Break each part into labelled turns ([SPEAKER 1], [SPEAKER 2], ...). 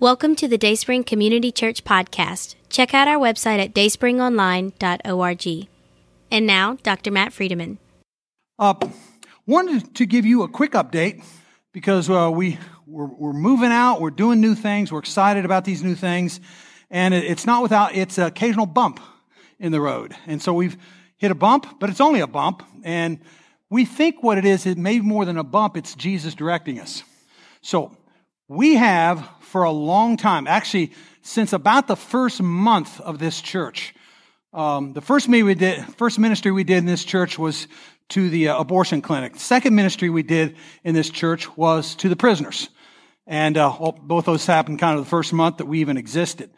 [SPEAKER 1] Welcome to the Dayspring Community Church podcast. Check out our website at dayspringonline.org. And now, Dr. Matt Friedeman.
[SPEAKER 2] Uh, wanted to give you a quick update because uh, we we're, we're, moving out, we're doing new things, we're excited about these new things, and it, it's not without its occasional bump in the road. And so we've hit a bump, but it's only a bump, and we think what it is, it may be more than a bump, it's Jesus directing us. So we have for a long time, actually, since about the first month of this church. Um, the first we did, first ministry we did in this church was to the uh, abortion clinic. The second ministry we did in this church was to the prisoners. And uh, both those happened kind of the first month that we even existed.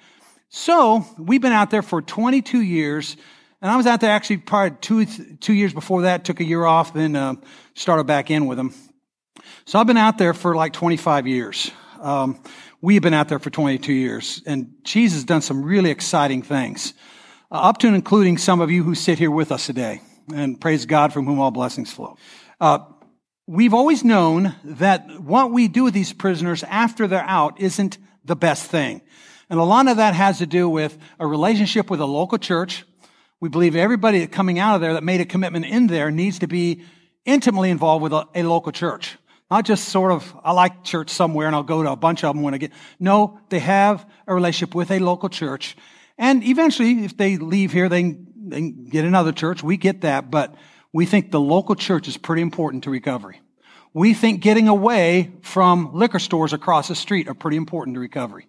[SPEAKER 2] So we've been out there for 22 years, and I was out there actually probably two two years before that. Took a year off, then uh, started back in with them. So I've been out there for like 25 years. Um, we've been out there for 22 years, and Jesus has done some really exciting things, uh, up to and including some of you who sit here with us today. And praise God from whom all blessings flow. Uh, we've always known that what we do with these prisoners after they're out isn't the best thing. And a lot of that has to do with a relationship with a local church. We believe everybody coming out of there that made a commitment in there needs to be intimately involved with a, a local church. Not just sort of, I like church somewhere and I'll go to a bunch of them when I get. No, they have a relationship with a local church. And eventually, if they leave here, they they get another church. We get that. But we think the local church is pretty important to recovery. We think getting away from liquor stores across the street are pretty important to recovery.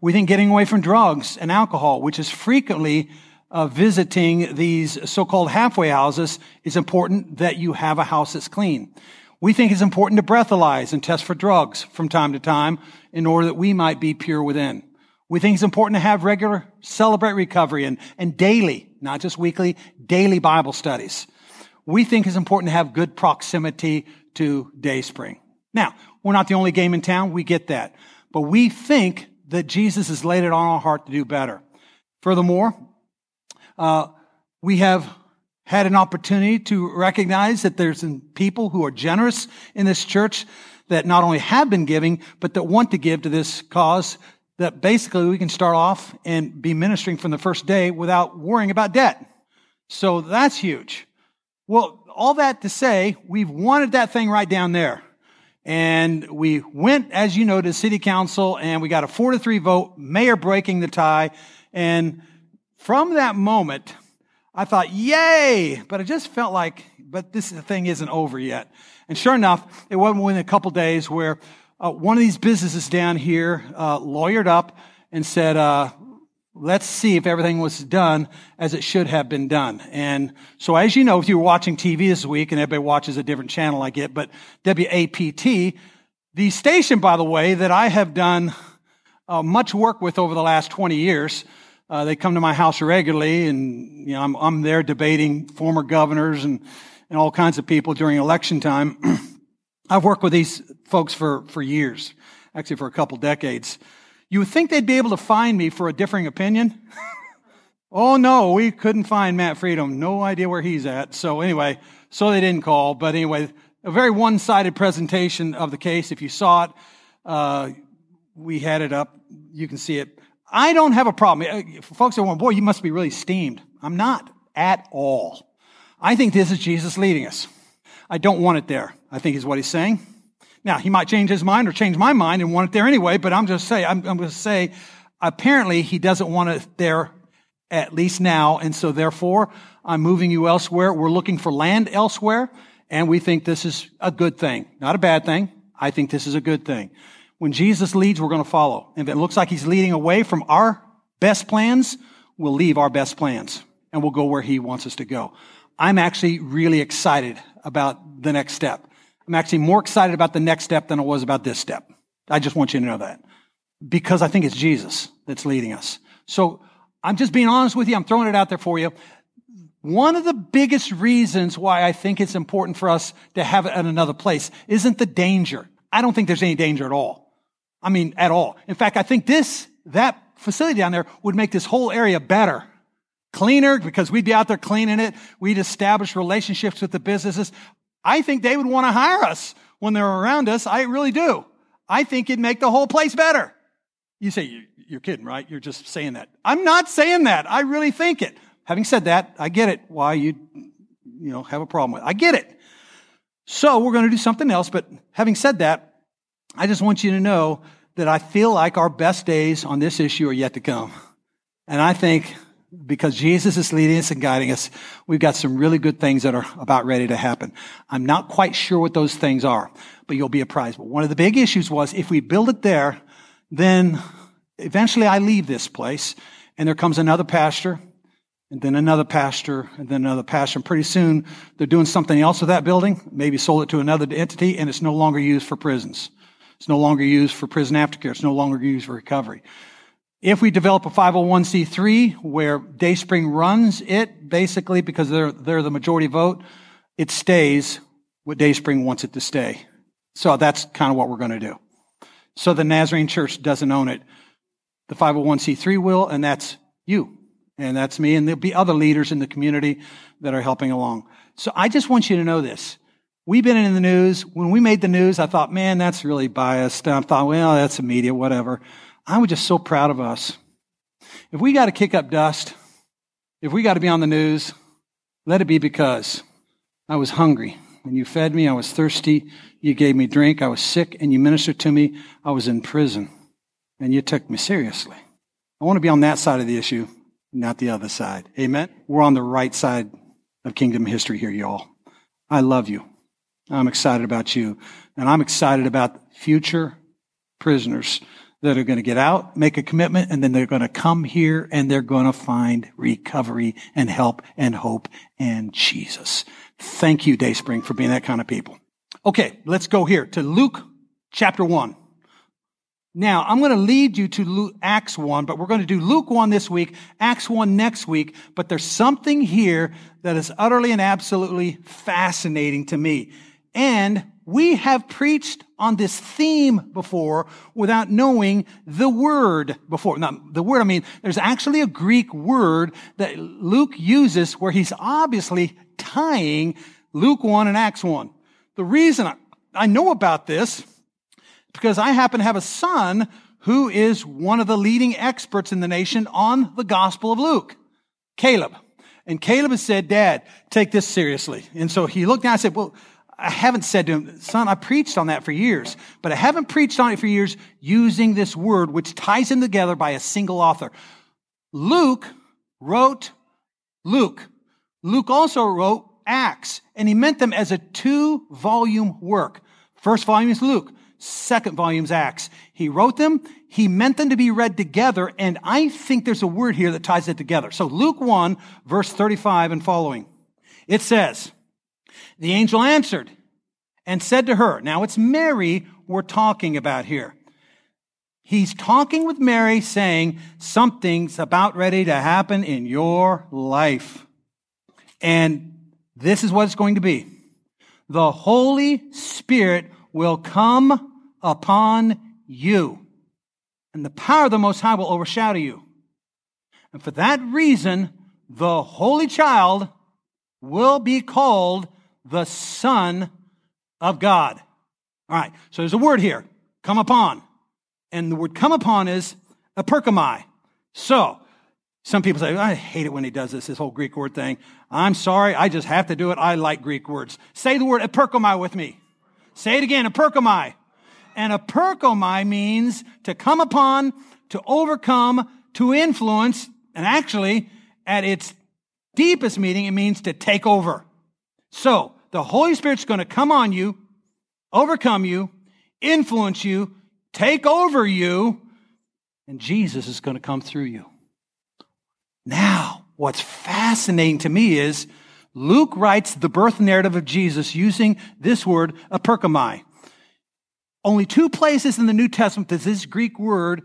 [SPEAKER 2] We think getting away from drugs and alcohol, which is frequently uh, visiting these so-called halfway houses, is important that you have a house that's clean. We think it's important to breathalyze and test for drugs from time to time in order that we might be pure within. We think it's important to have regular celebrate recovery and, and daily, not just weekly, daily Bible studies. We think it's important to have good proximity to Dayspring. Now, we're not the only game in town. We get that. But we think that Jesus has laid it on our heart to do better. Furthermore, uh, we have had an opportunity to recognize that there's people who are generous in this church that not only have been giving, but that want to give to this cause that basically we can start off and be ministering from the first day without worrying about debt. So that's huge. Well, all that to say, we've wanted that thing right down there. And we went, as you know, to city council and we got a four to three vote, mayor breaking the tie. And from that moment, I thought, yay! But I just felt like, but this thing isn't over yet. And sure enough, it wasn't within a couple days where uh, one of these businesses down here uh, lawyered up and said, uh, let's see if everything was done as it should have been done. And so as you know, if you were watching TV this week, and everybody watches a different channel I get, but WAPT, the station, by the way, that I have done uh, much work with over the last 20 years, uh, they come to my house regularly, and you know I'm, I'm there debating former governors and, and all kinds of people during election time. I've worked with these folks for, for years, actually for a couple decades. You would think they'd be able to find me for a differing opinion. oh no, we couldn't find Matt Friedeman. No idea where he's at. So anyway, so they didn't call. But anyway, a very one-sided presentation of the case. If you saw it, uh, we had it up. You can see it. I don't have a problem. Uh, folks are going, boy, you must be really steamed. I'm not at all. I think this is Jesus leading us. I don't want it there, I think is what he's saying. Now, he might change his mind or change my mind and want it there anyway, but I'm just saying, I'm, I'm going to say, apparently he doesn't want it there at least now. And so therefore, I'm moving you elsewhere. We're looking for land elsewhere. And we think this is a good thing, not a bad thing. I think this is a good thing. When Jesus leads, we're going to follow. And If it looks like he's leading away from our best plans, we'll leave our best plans and we'll go where he wants us to go. I'm actually really excited about the next step. I'm actually more excited about the next step than I was about this step. I just want you to know that because I think it's Jesus that's leading us. So I'm just being honest with you. I'm throwing it out there for you. One of the biggest reasons why I think it's important for us to have it at another place isn't the danger. I don't think there's any danger at all. I mean, at all. In fact, I think this, that facility down there would make this whole area better. Cleaner because we'd be out there cleaning it. We'd establish relationships with the businesses. I think they would want to hire us when they're around us. I really do. I think it'd make the whole place better. You say, you're kidding, right? You're just saying that. I'm not saying that. I really think it. Having said that, I get it why you, you know, have a problem with it. I get it. So we're going to do something else. But having said that, I just want you to know that I feel like our best days on this issue are yet to come. And I think because Jesus is leading us and guiding us, we've got some really good things that are about ready to happen. I'm not quite sure what those things are, but you'll be apprised. But one of the big issues was if we build it there, then eventually I leave this place and there comes another pastor and then another pastor and then another pastor. And pretty soon they're doing something else with that building, maybe sold it to another entity and it's no longer used for prisons. It's no longer used for prison aftercare. It's no longer used for recovery. If we develop a 501c3 where Dayspring runs it, basically because they're, they're the majority vote, it stays what Dayspring wants it to stay. So that's kind of what we're going to do. So the Nazarene Church doesn't own it. The 501c3 will, and that's you. And that's me. And there'll be other leaders in the community that are helping along. So I just want you to know this. We've been in the news. When we made the news, I thought, man, that's really biased. I thought, well, that's the media, whatever. I was just so proud of us. If we got to kick up dust, if we got to be on the news, let it be because I was hungry and you fed me. I was thirsty. You gave me drink. I was sick and you ministered to me. I was in prison and you took me seriously. I want to be on that side of the issue, not the other side. Amen. We're on the right side of kingdom history here, y'all. I love you. I'm excited about you and I'm excited about future prisoners that are going to get out, make a commitment, and then they're going to come here and they're going to find recovery and help and hope and Jesus. Thank you, Dayspring, for being that kind of people. Okay, let's go here to Luke chapter 1. Now, I'm going to lead you to Luke, Acts 1, but we're going to do Luke 1 this week, Acts 1 next week, but there's something here that is utterly and absolutely fascinating to me. And we have preached on this theme before without knowing the word before. Now, the word, I mean, there's actually a Greek word that Luke uses where he's obviously tying Luke 1 and Acts 1. The reason I know about this because I happen to have a son who is one of the leading experts in the nation on the Gospel of Luke, Caleb. And Caleb has said, Dad, take this seriously. And so he looked down and said, Well, I haven't said to him, son, I preached on that for years, but I haven't preached on it for years using this word, which ties them together by a single author. Luke wrote Luke. Luke also wrote Acts, and he meant them as a two volume work. First volume is Luke. Second volume is Acts. He wrote them. He meant them to be read together. And I think there's a word here that ties it together. So Luke 1 verse 35 and following. It says, the angel answered and said to her, now it's Mary we're talking about here. He's talking with Mary saying something's about ready to happen in your life. And this is what it's going to be. The Holy Spirit will come upon you and the power of the Most High will overshadow you. And for that reason, the Holy Child will be called the Son of God. All right, so there's a word here, come upon. And the word come upon is eperchomai. So, some people say, I hate it when he does this, this whole Greek word thing. I'm sorry, I just have to do it. I like Greek words. Say the word eperchomai with me. Say it again, eperchomai. And eperchomai means to come upon, to overcome, to influence, and actually, at its deepest meaning, it means to take over. So, the Holy Spirit's going to come on you, overcome you, influence you, take over you, and Jesus is going to come through you. Now, what's fascinating to me is Luke writes the birth narrative of Jesus using this word, eperchomai. Only two places in the New Testament does this Greek word,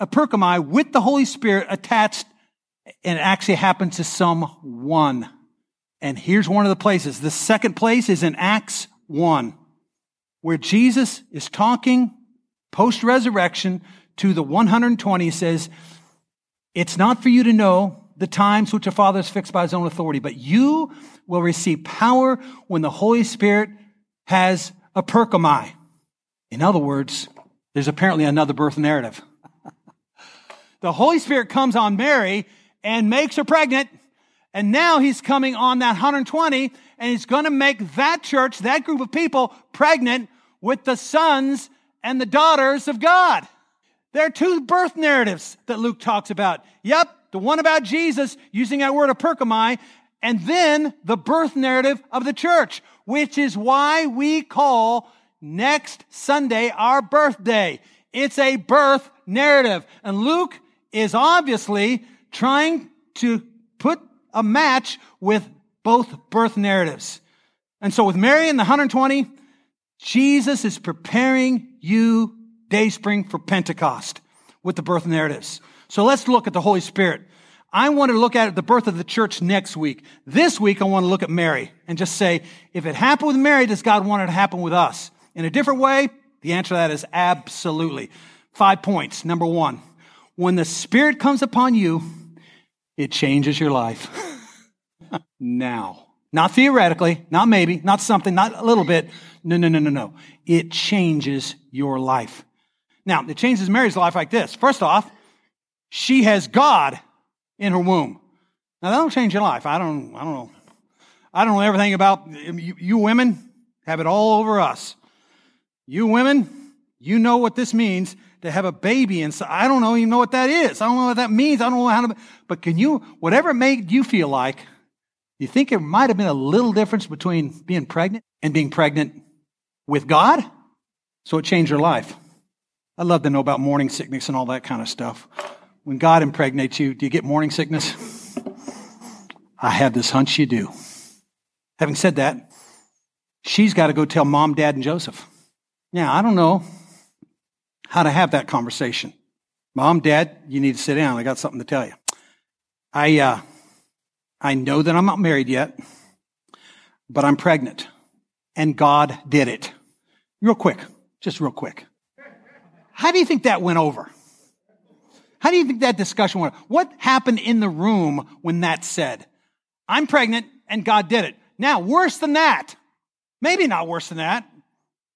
[SPEAKER 2] eperchomai, with the Holy Spirit attached, and it actually happens to someone. And here's one of the places. The second place is in Acts 1, where Jesus is talking post resurrection to the 120. He says, It's not for you to know the times which the Father has fixed by his own authority, but you will receive power when the Holy Spirit has eperchomai. In other words, there's apparently another birth narrative. The Holy Spirit comes on Mary and makes her pregnant. And now he's coming on that 120 and he's going to make that church, that group of people pregnant with the sons and the daughters of God. There are two birth narratives that Luke talks about. Yep, the one about Jesus using that word eperchomai, and then the birth narrative of the church, which is why we call next Sunday our birthday. It's a birth narrative. And Luke is obviously trying to put a match with both birth narratives. And so with Mary and the 120, Jesus is preparing you, Dayspring, for Pentecost with the birth narratives. So let's look at the Holy Spirit. I want to look at the birth of the church next week. This week, I want to look at Mary and just say, if it happened with Mary, does God want it to happen with us? In a different way? The answer to that is absolutely. Five points. Number one, when the Spirit comes upon you, it changes your life. now. Not theoretically, not maybe, not something, not a little bit. No, no, no, no, no. It changes your life. Now, it changes Mary's life like this. First off, she has God in her womb. Now, that'll change your life. I don't, I don't know. I don't know everything about you, you women have it all over us. You women, you know what this means to have a baby inside. I don't know even know what that is. I don't know what that means. I don't know how to, but can you, whatever it made you feel like, you think it might have been a little difference between being pregnant and being pregnant with God? So it changed your life. I'd love to know about morning sickness and all that kind of stuff. When God impregnates you, do you get morning sickness? I have this hunch you do. Having said that, she's got to go tell mom, dad, and Joseph. Now, I don't know how to have that conversation. Mom, dad, you need to sit down. I got something to tell you. I, uh, I know that I'm not married yet, but I'm pregnant. And God did it. Real quick, just real quick. How do you think that went over? How do you think that discussion went? What happened in the room when that said? I'm pregnant and God did it. Now, worse than that. Maybe not worse than that,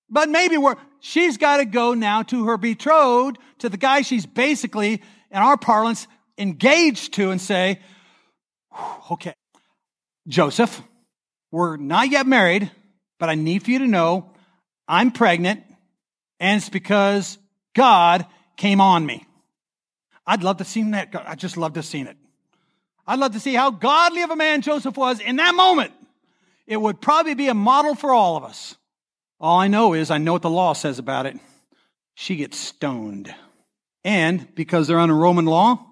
[SPEAKER 2] but maybe we're, she's got to go now to her betrothed, to the guy she's basically, in our parlance, engaged to and say, okay, Joseph, we're not yet married, but I need for you to know I'm pregnant, and it's because God came on me. I'd love to see that. I just love to see it. I'd love to see how godly of a man Joseph was in that moment. It would probably be a model for all of us. All I know is I know what the law says about it. She gets stoned. And because they're under Roman law,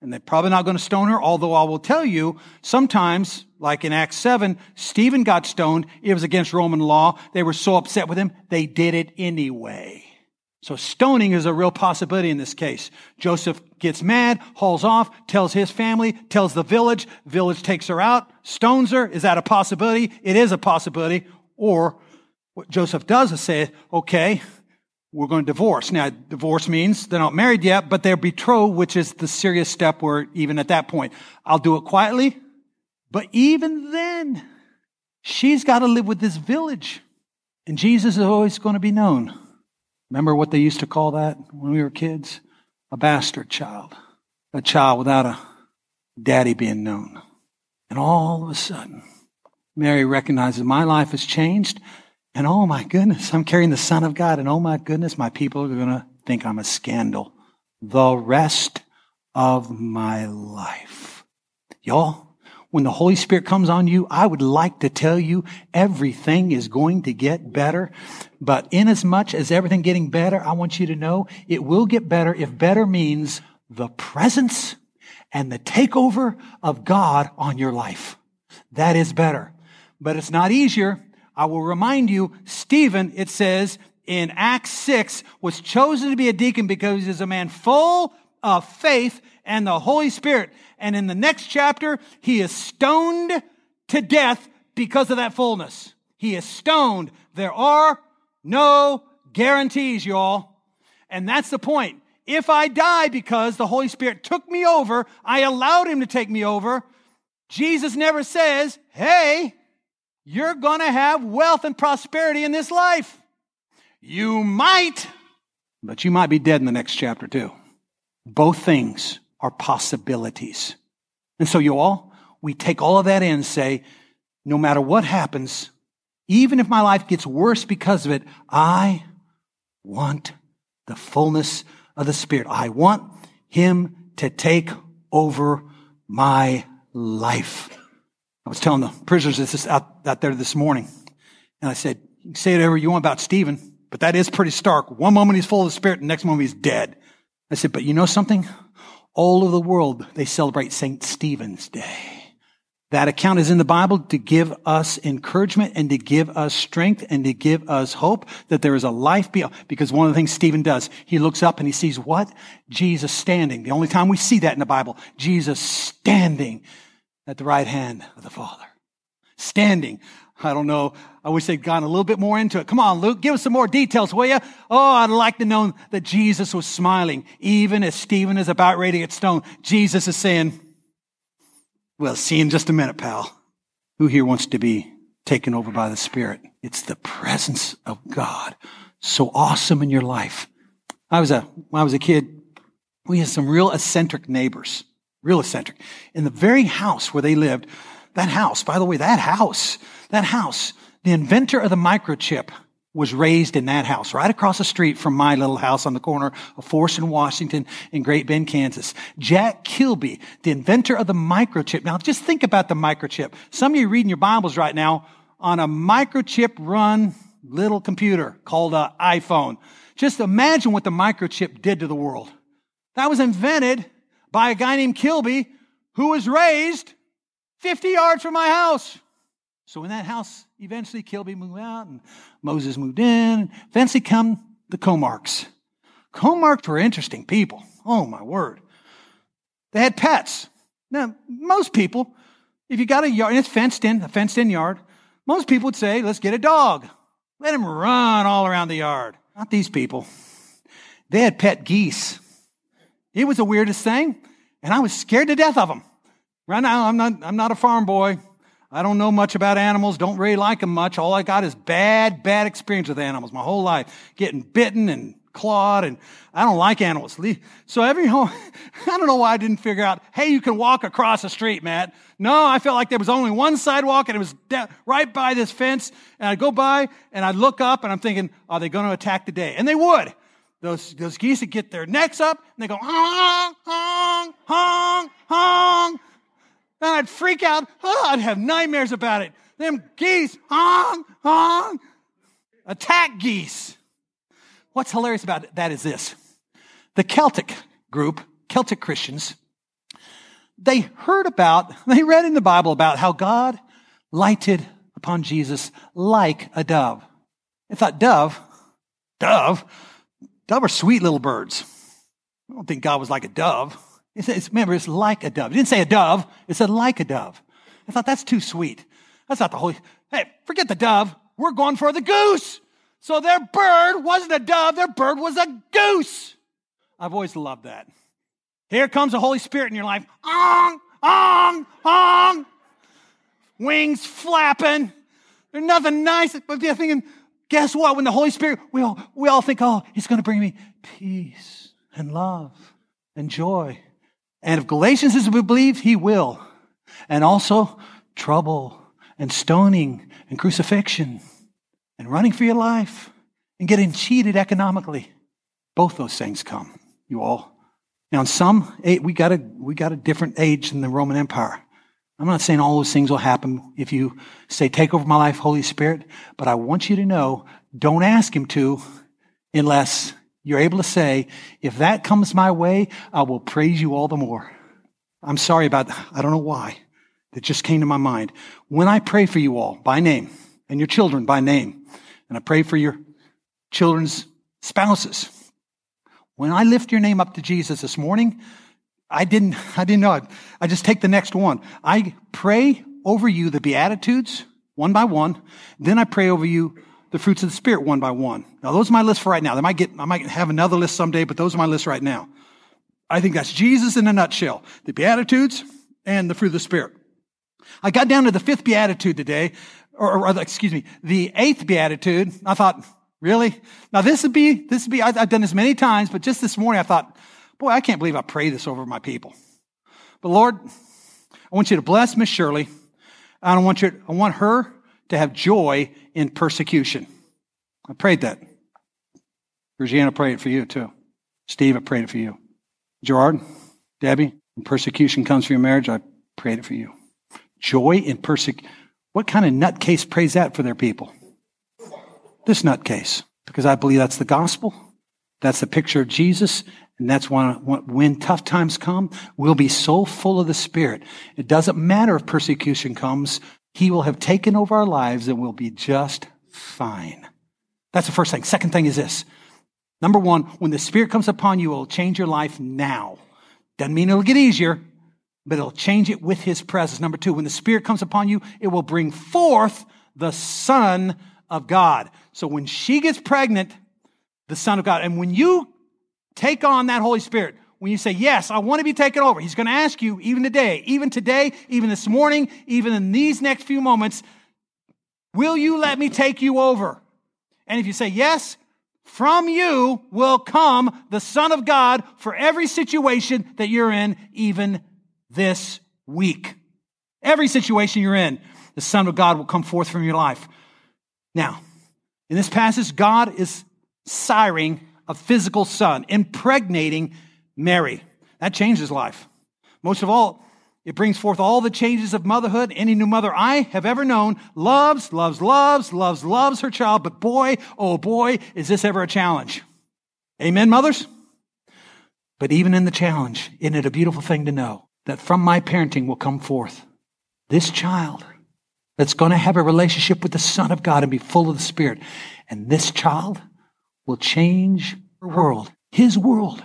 [SPEAKER 2] and they're probably not going to stone her, although I will tell you, sometimes, like in Acts 7, Stephen got stoned. It was against Roman law. They were so upset with him, they did it anyway. So stoning is a real possibility in this case. Joseph gets mad, hauls off, tells his family, tells the village, village takes her out, stones her. Is that a possibility? It is a possibility. Or what Joseph does is say, okay, we're going to divorce. Now, divorce means they're not married yet, but they're betrothed, which is the serious step where even at that point, I'll do it quietly. But even then, she's got to live with this village. And Jesus is always going to be known. Remember what they used to call that when we were kids? A bastard child. A child without a daddy being known. And all of a sudden, Mary recognizes my life has changed. And oh my goodness, I'm carrying the Son of God. And oh my goodness, my people are going to think I'm a scandal the rest of my life. Y'all, when the Holy Spirit comes on you, I would like to tell you everything is going to get better. But in as much as everything getting better, I want you to know it will get better if better means the presence and the takeover of God on your life. That is better. But it's not easier I will remind you, Stephen, it says in Acts 6, was chosen to be a deacon because he is a man full of faith and the Holy Spirit. And in the next chapter, he is stoned to death because of that fullness. He is stoned. There are no guarantees, y'all. And that's the point. If I die because the Holy Spirit took me over, I allowed him to take me over, Jesus never says, hey, you're going to have wealth and prosperity in this life. You might, but you might be dead in the next chapter too. Both things are possibilities. And so you all, we take all of that in and say, no matter what happens, even if my life gets worse because of it, I want the fullness of the Spirit. I want Him to take over my life. I was telling the prisoners this out, out there this morning, and I said, you say whatever you want about Stephen, but that is pretty stark. One moment he's full of the Spirit, the next moment he's dead. I said, but you know something? All over the world, they celebrate St. Stephen's Day. That account is in the Bible to give us encouragement and to give us strength and to give us hope that there is a life beyond. Because one of the things Stephen does, he looks up and he sees what? Jesus standing. The only time we see that in the Bible, Jesus standing at the right hand of the Father. Standing. I don't know. I wish they'd gone a little bit more into it. Come on, Luke, give us some more details, will you? Oh, I'd like to know that Jesus was smiling, even as Stephen is about ready to get stoned. Jesus is saying, well, see in just a minute, pal. Who here wants to be taken over by the Spirit? It's the presence of God. So awesome in your life. I was a, when I was a kid, we had some real eccentric neighbors, real eccentric. In the very house where they lived, that house, by the way, that house, that house, the inventor of the microchip was raised in that house, right across the street from my little house on the corner of Forest and Washington in Great Bend, Kansas. Jack Kilby, the inventor of the microchip. Now just think about the microchip. Some of you reading your Bibles right now on a microchip run little computer called an iPhone. Just imagine what the microchip did to the world. That was invented by a guy named Kilby who was raised 50 yards from my house. So in that house, eventually Kilby moved out and Moses moved in. Eventually come the Comarks. Comarks were interesting people. Oh my word. They had pets. Now, most people, if you got a yard, and it's fenced in, a fenced in yard, most people would say, let's get a dog. Let him run all around the yard. Not these people. They had pet geese. It was the weirdest thing, and I was scared to death of them. Right now, I'm not, I'm not a farm boy. I don't know much about animals, don't really like them much. All I got is bad, bad experience with animals my whole life. Getting bitten and clawed, and I don't like animals. So every home, I don't know why I didn't figure out, hey, you can walk across the street, Matt. No, I felt like there was only one sidewalk, and it was right by this fence, and I'd go by, and I'd look up, and I'm thinking, are they going to attack today? And they would. Those, those geese would get their necks up, and they go, honk, honk, honk, honk. And I'd freak out. Oh, I'd have nightmares about it. Them geese, honk, honk, attack geese. What's hilarious about that is this. The Celtic group, Celtic Christians, they heard about, they read in the Bible about how God lighted upon Jesus like a dove. They thought, dove, dove, dove are sweet little birds. I don't think God was like a dove. It says, remember, it's like a dove. It didn't say a dove. It said like a dove. I thought that's too sweet. That's not the holy. Hey, forget the dove. We're going for the goose. So their bird wasn't a dove. Their bird was a goose. I've always loved that. Here comes the Holy Spirit in your life. Ong, ong, ong. Wings flapping. There's nothing nice. But you're thinking, guess what? When the Holy Spirit, we all, we all think, oh, he's going to bring me peace and love and joy and if Galatians is to be believed, he will. And also trouble and stoning and crucifixion and running for your life and getting cheated economically. Both those things come, you all. Now, in some, eh, we got a, we got a different age than the Roman Empire. I'm not saying all those things will happen if you say, take over my life, Holy Spirit, but I want you to know, don't ask him to unless you're able to say, if that comes my way, I will praise you all the more. I'm sorry about, that. I don't know why. It just came to my mind. When I pray for you all by name and your children by name, and I pray for your children's spouses, when I lift your name up to Jesus this morning, I didn't, I didn't know. I just take the next one. I pray over you the Beatitudes one by one. Then I pray over you the fruits of the Spirit one by one. Now, those are my list for right now. They might get, I might have another list someday, but those are my list right now. I think that's Jesus in a nutshell. The Beatitudes and the fruit of the Spirit. I got down to the fifth Beatitude today, or, or excuse me, the eighth Beatitude. I thought, really? Now this would be, this would be, I've done this many times, but just this morning I thought, boy, I can't believe I pray this over my people. But Lord, I want you to bless Miss Shirley. I don't want you, I want her to have joy in persecution. I prayed that. Virginia prayed it for you too. Steve, I prayed it for you. Gerard, Debbie, when persecution comes for your marriage, I prayed it for you. Joy in persecution. What kind of nutcase prays that for their people? This nutcase. Because I believe that's the gospel. That's the picture of Jesus. And that's when, when tough times come, we'll be so full of the Spirit. It doesn't matter if persecution comes. He will have taken over our lives and we'll be just fine. That's the first thing. Second thing is this. Number one, when the Spirit comes upon you, it will change your life now. Doesn't mean it'll get easier, but it'll change it with His presence. Number two, when the Spirit comes upon you, it will bring forth the Son of God. So when she gets pregnant, the Son of God, and when you take on that Holy Spirit, when you say, Yes, I want to be taken over, He's going to ask you, even today, even today, even this morning, even in these next few moments, will you let me take you over? And if you say yes, from you will come the Son of God for every situation that you're in, even this week. Every situation you're in, the Son of God will come forth from your life. Now, in this passage, God is siring a physical son, impregnating Mary. That changes life. Most of all, it brings forth all the changes of motherhood. Any new mother I have ever known loves, loves, loves, loves, loves her child. But boy, oh boy, is this ever a challenge. Amen, mothers? But even in the challenge, isn't it a beautiful thing to know that from my parenting will come forth this child that's going to have a relationship with the Son of God and be full of the Spirit. And this child will change the world, his world,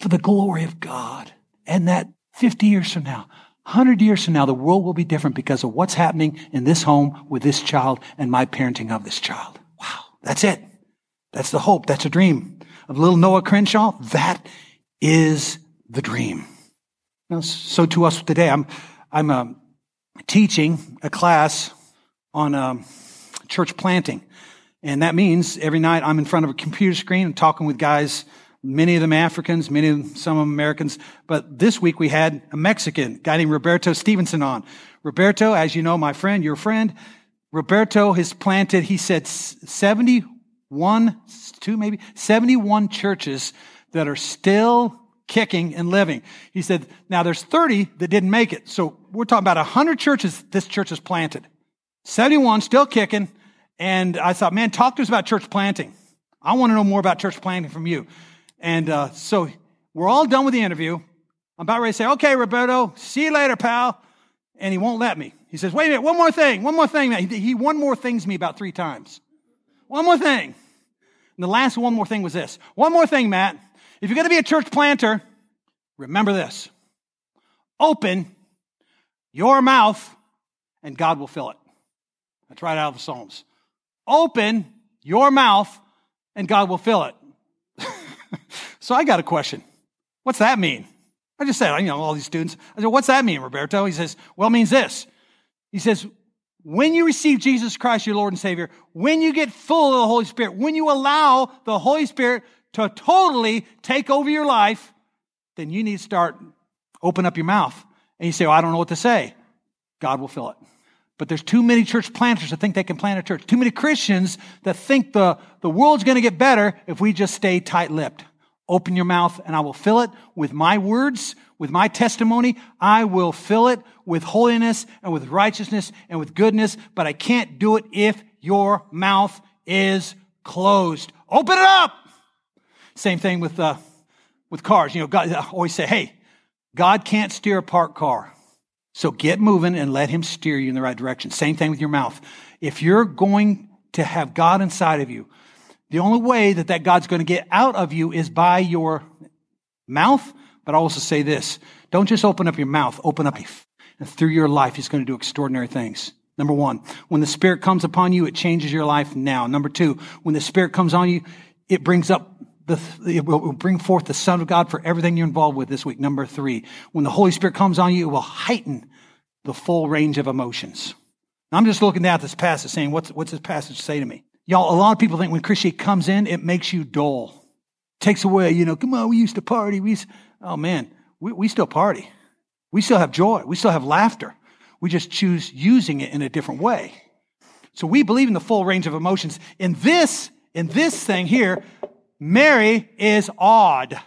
[SPEAKER 2] for the glory of God. And that 50 years from now, 100 years from now, the world will be different because of what's happening in this home with this child and my parenting of this child. Wow. That's it. That's the hope. That's a dream of little Noah Crenshaw. That is the dream. Now, so to us today, I'm, I'm um, teaching a class on um, church planting. And that means every night I'm in front of a computer screen and talking with guys many of them Africans, many of them, some of them Americans. But this week we had a Mexican guy named Roberto Stevenson on. Roberto, as you know, my friend, your friend, Roberto has planted, he said 71, two maybe, 71 churches that are still kicking and living. He said, now there's 30 that didn't make it. So we're talking about 100 churches this church has planted. 71 still kicking. And I thought, man, talk to us about church planting. I want to know more about church planting from you. And uh, so we're all done with the interview. I'm about ready to say, okay, Roberto, see you later, pal. And he won't let me. He says, wait a minute, one more thing, one more thing. He, he one more things me about three times. One more thing. And the last one more thing was this. One more thing, Matt. If you're going to be a church planter, remember this. Open your mouth and God will fill it. That's right out of the Psalms. Open your mouth and God will fill it. so I got a question. What's that mean? I just said, you know, all these students. I said, what's that mean, Roberto? He says, well, it means this. He says, when you receive Jesus Christ, your Lord and Savior, when you get full of the Holy Spirit, when you allow the Holy Spirit to totally take over your life, then you need to start open up your mouth. And you say, well, I don't know what to say. God will fill it. But there's too many church planters that think they can plant a church. Too many Christians that think the, the world's going to get better if we just stay tight lipped. Open your mouth and I will fill it with my words, with my testimony. I will fill it with holiness and with righteousness and with goodness, but I can't do it if your mouth is closed. Open it up! Same thing with, uh, with cars. You know, God, I always say, hey, God can't steer a parked car. So get moving and let him steer you in the right direction. Same thing with your mouth. If you're going to have God inside of you, the only way that that God's going to get out of you is by your mouth. But I also say this. Don't just open up your mouth, open up life. And through your life, he's going to do extraordinary things. Number one, when the Spirit comes upon you, it changes your life now. Number two, when the Spirit comes on you, it brings up the, it will bring forth the Son of God for everything you're involved with this week. Number three, when the Holy Spirit comes on you, it will heighten the full range of emotions. Now, I'm just looking at this passage saying, what's, what's this passage say to me? Y'all, a lot of people think when Christianity comes in, it makes you dull. Takes away, you know, come on, we used to party. We used, oh man, we, we still party. We still have joy. We still have laughter. We just choose using it in a different way. So we believe in the full range of emotions. In this, in this thing here, Mary is awed.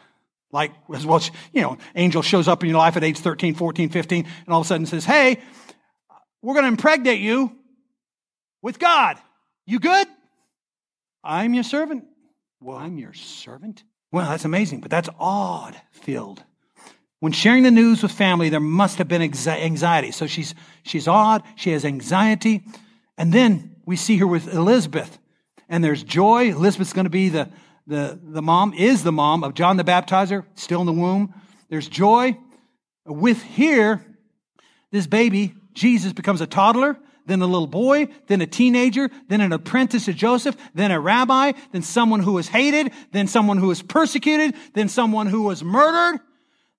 [SPEAKER 2] Like, as well, you know, angel shows up in your life at age 13, 14, 15, and all of a sudden says, Hey, we're going to impregnate you with God. You good? I'm your servant. Well, I'm your servant? Well, that's amazing, but that's awed filled. When sharing the news with family, there must have been anxiety. So she's, she's awed, she has anxiety. And then we see her with Elizabeth, and there's joy. Elizabeth's going to be the, the, the mom, is the mom of John the Baptizer, still in the womb. There's joy. With here, this baby, Jesus, becomes a toddler, then a little boy, then a teenager, then an apprentice to Joseph, then a rabbi, then someone who was hated, then someone who was persecuted, then someone who was murdered,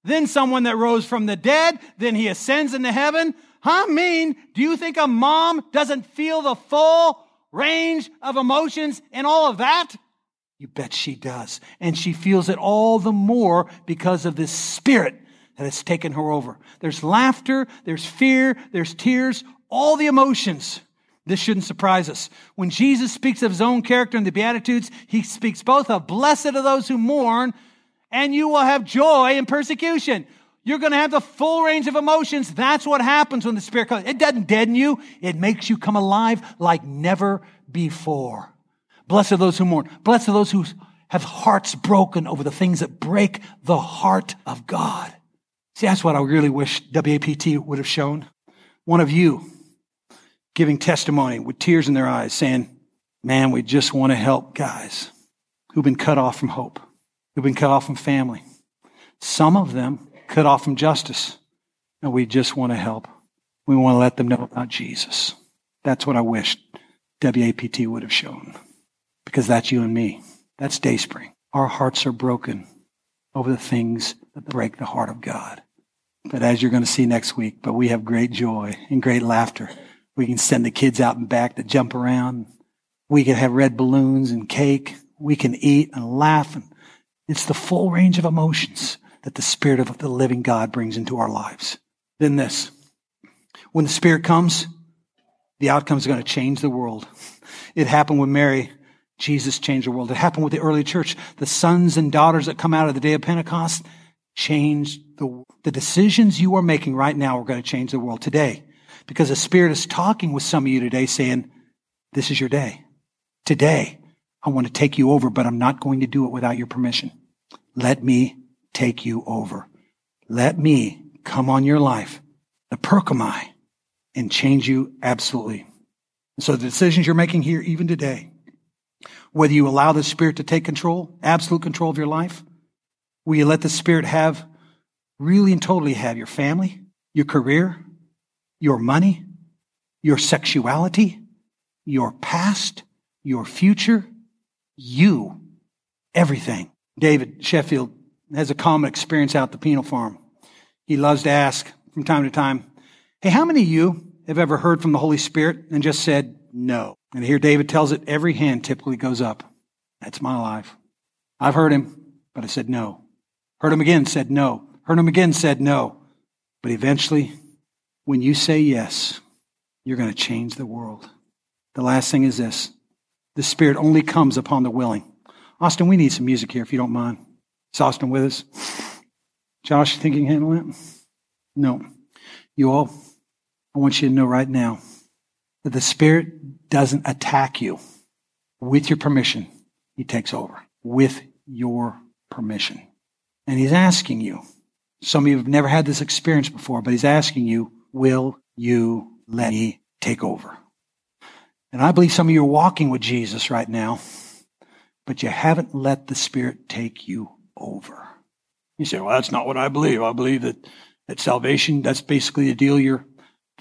[SPEAKER 2] then someone that rose from the dead, then he ascends into heaven. I mean, do you think a mom doesn't feel the full range of emotions and all of that? You bet she does. And she feels it all the more because of this spirit that has taken her over. There's laughter, there's fear, there's tears, all the emotions. This shouldn't surprise us. When Jesus speaks of his own character in the Beatitudes, he speaks both of blessed are those who mourn, and you will have joy in persecution. You're going to have the full range of emotions. That's what happens when the Spirit comes. It doesn't deaden you. It makes you come alive like never before. Blessed are those who mourn. Blessed are those who have hearts broken over the things that break the heart of God. See, that's what I really wish WAPT would have shown. One of you giving testimony with tears in their eyes saying, man, we just want to help guys who've been cut off from hope, who've been cut off from family. Some of them cut off from justice. And we just want to help. We want to let them know about Jesus. That's what I wish WAPT would have shown because that's you and me. That's Dayspring. Our hearts are broken over the things that break the heart of God. But as you're going to see next week, but we have great joy and great laughter. We can send the kids out and back to jump around. We can have red balloons and cake. We can eat and laugh. And it's the full range of emotions that the Spirit of the living God brings into our lives. Then this. When the Spirit comes, the outcome is going to change the world. It happened with Mary Jesus changed the world. It happened with the early church. The sons and daughters that come out of the day of Pentecost changed the world. The decisions you are making right now are going to change the world today because the Spirit is talking with some of you today saying, this is your day. Today, I want to take you over, but I'm not going to do it without your permission. Let me take you over. Let me come on your life, the perkamai, and change you absolutely. And so the decisions you're making here, even today, whether you allow the Spirit to take control, absolute control of your life, will you let the Spirit have, really and totally have your family, your career, your money, your sexuality, your past, your future, you, everything. David Sheffield has a common experience out at the penal farm. He loves to ask from time to time, Hey, how many of you have ever heard from the Holy Spirit and just said no? And here David tells it every hand typically goes up. That's my life. I've heard him, but I said no. Heard him again, said no. Heard him again, said no. But eventually, when you say yes, you're going to change the world. The last thing is this the Spirit only comes upon the willing. Austin, we need some music here if you don't mind. Is Austin with us? Josh, you think you can handle it? No. You all, I want you to know right now that the Spirit doesn't attack you. With your permission, He takes over. With your permission. And He's asking you. Some of you have never had this experience before, but He's asking you, will you let me take over? And I believe some of you are walking with Jesus right now, but you haven't let the Spirit take you over. You say, well, that's not what I believe. I believe that, that salvation, that's basically the deal you're,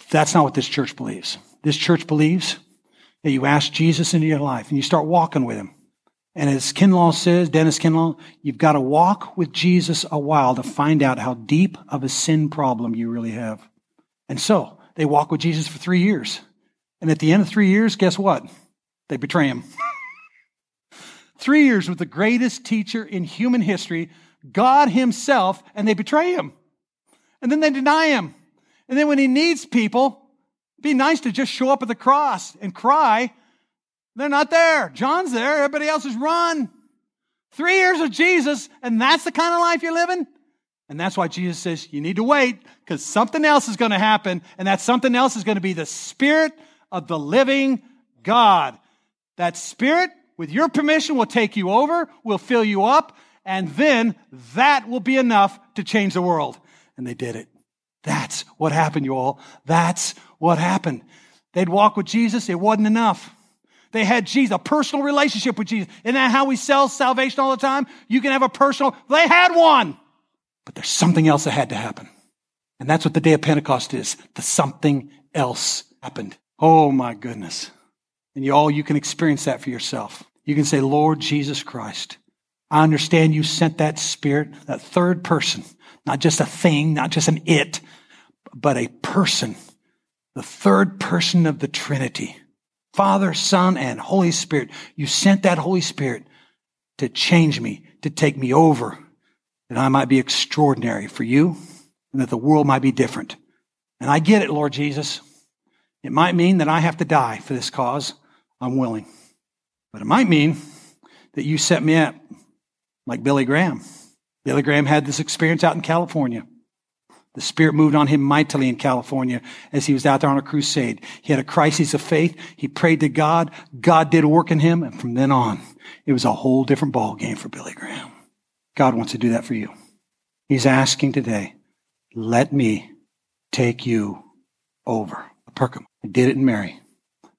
[SPEAKER 2] that's not what this church believes. This church believes that you ask Jesus into your life and you start walking with him. And as Kinlaw says, Dennis Kinlaw, you've got to walk with Jesus a while to find out how deep of a sin problem you really have. And so they walk with Jesus for three years. And at the end of three years, guess what? They betray him. three years with the greatest teacher in human history God Himself and they betray Him. And then they deny Him. And then when He needs people, be nice to just show up at the cross and cry. They're not there. John's there. Everybody else has run. Three years of Jesus, and that's the kind of life you're living? And that's why Jesus says you need to wait because something else is going to happen, and that something else is going to be the Spirit of the living God. That Spirit, with your permission, will take you over, will fill you up, and then that will be enough to change the world. And they did it. That's what happened, you all. That's what happened. They'd walk with Jesus, it wasn't enough. They had Jesus, a personal relationship with Jesus. Isn't that how we sell salvation all the time? You can have a personal, they had one. But there's something else that had to happen. And that's what the day of Pentecost is. The something else happened. Oh my goodness. And you all, you can experience that for yourself. You can say, Lord Jesus Christ, I understand you sent that spirit, that third person, not just a thing, not just an it, but a person, the third person of the Trinity. Father, Son, and Holy Spirit. You sent that Holy Spirit to change me, to take me over, that I might be extraordinary for you and that the world might be different. And I get it, Lord Jesus. It might mean that I have to die for this cause. I'm willing. But it might mean that you set me up like Billy Graham. Billy Graham had this experience out in California. The Spirit moved on him mightily in California as he was out there on a crusade. He had a crisis of faith. He prayed to God. God did a work in him. And from then on, it was a whole different ball game for Billy Graham. God wants to do that for you. He's asking today, let me take you over. eperchomai. I did it in Mary.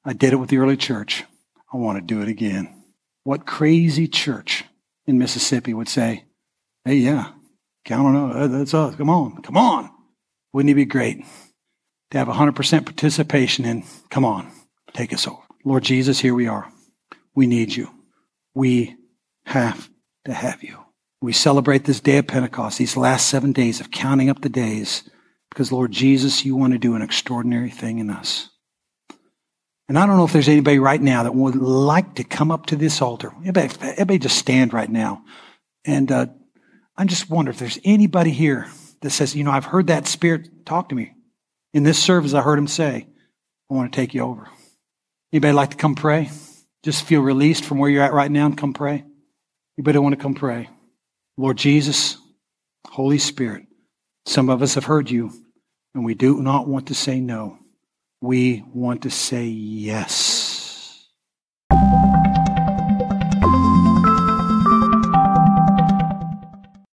[SPEAKER 2] I did it with the early church. I want to do it again. What crazy church in Mississippi would say, hey, yeah, count on us. That's us. Come on. Come on. Wouldn't it be great to have 100% participation in, come on, take us over. Lord Jesus, here we are. We need you. We have to have you. We celebrate this day of Pentecost, these last seven days of counting up the days, because Lord Jesus, you want to do an extraordinary thing in us. And I don't know if there's anybody right now that would like to come up to this altar. Everybody, everybody just stand right now. And uh, I just wonder if there's anybody here that says, you know, I've heard that Spirit talk to me. In this service, I heard him say, I want to take you over. Anybody like to come pray? Just feel released from where you're at right now and come pray? Anybody want to come pray? Lord Jesus, Holy Spirit, some of us have heard you, and we do not want to say no. We want to say yes.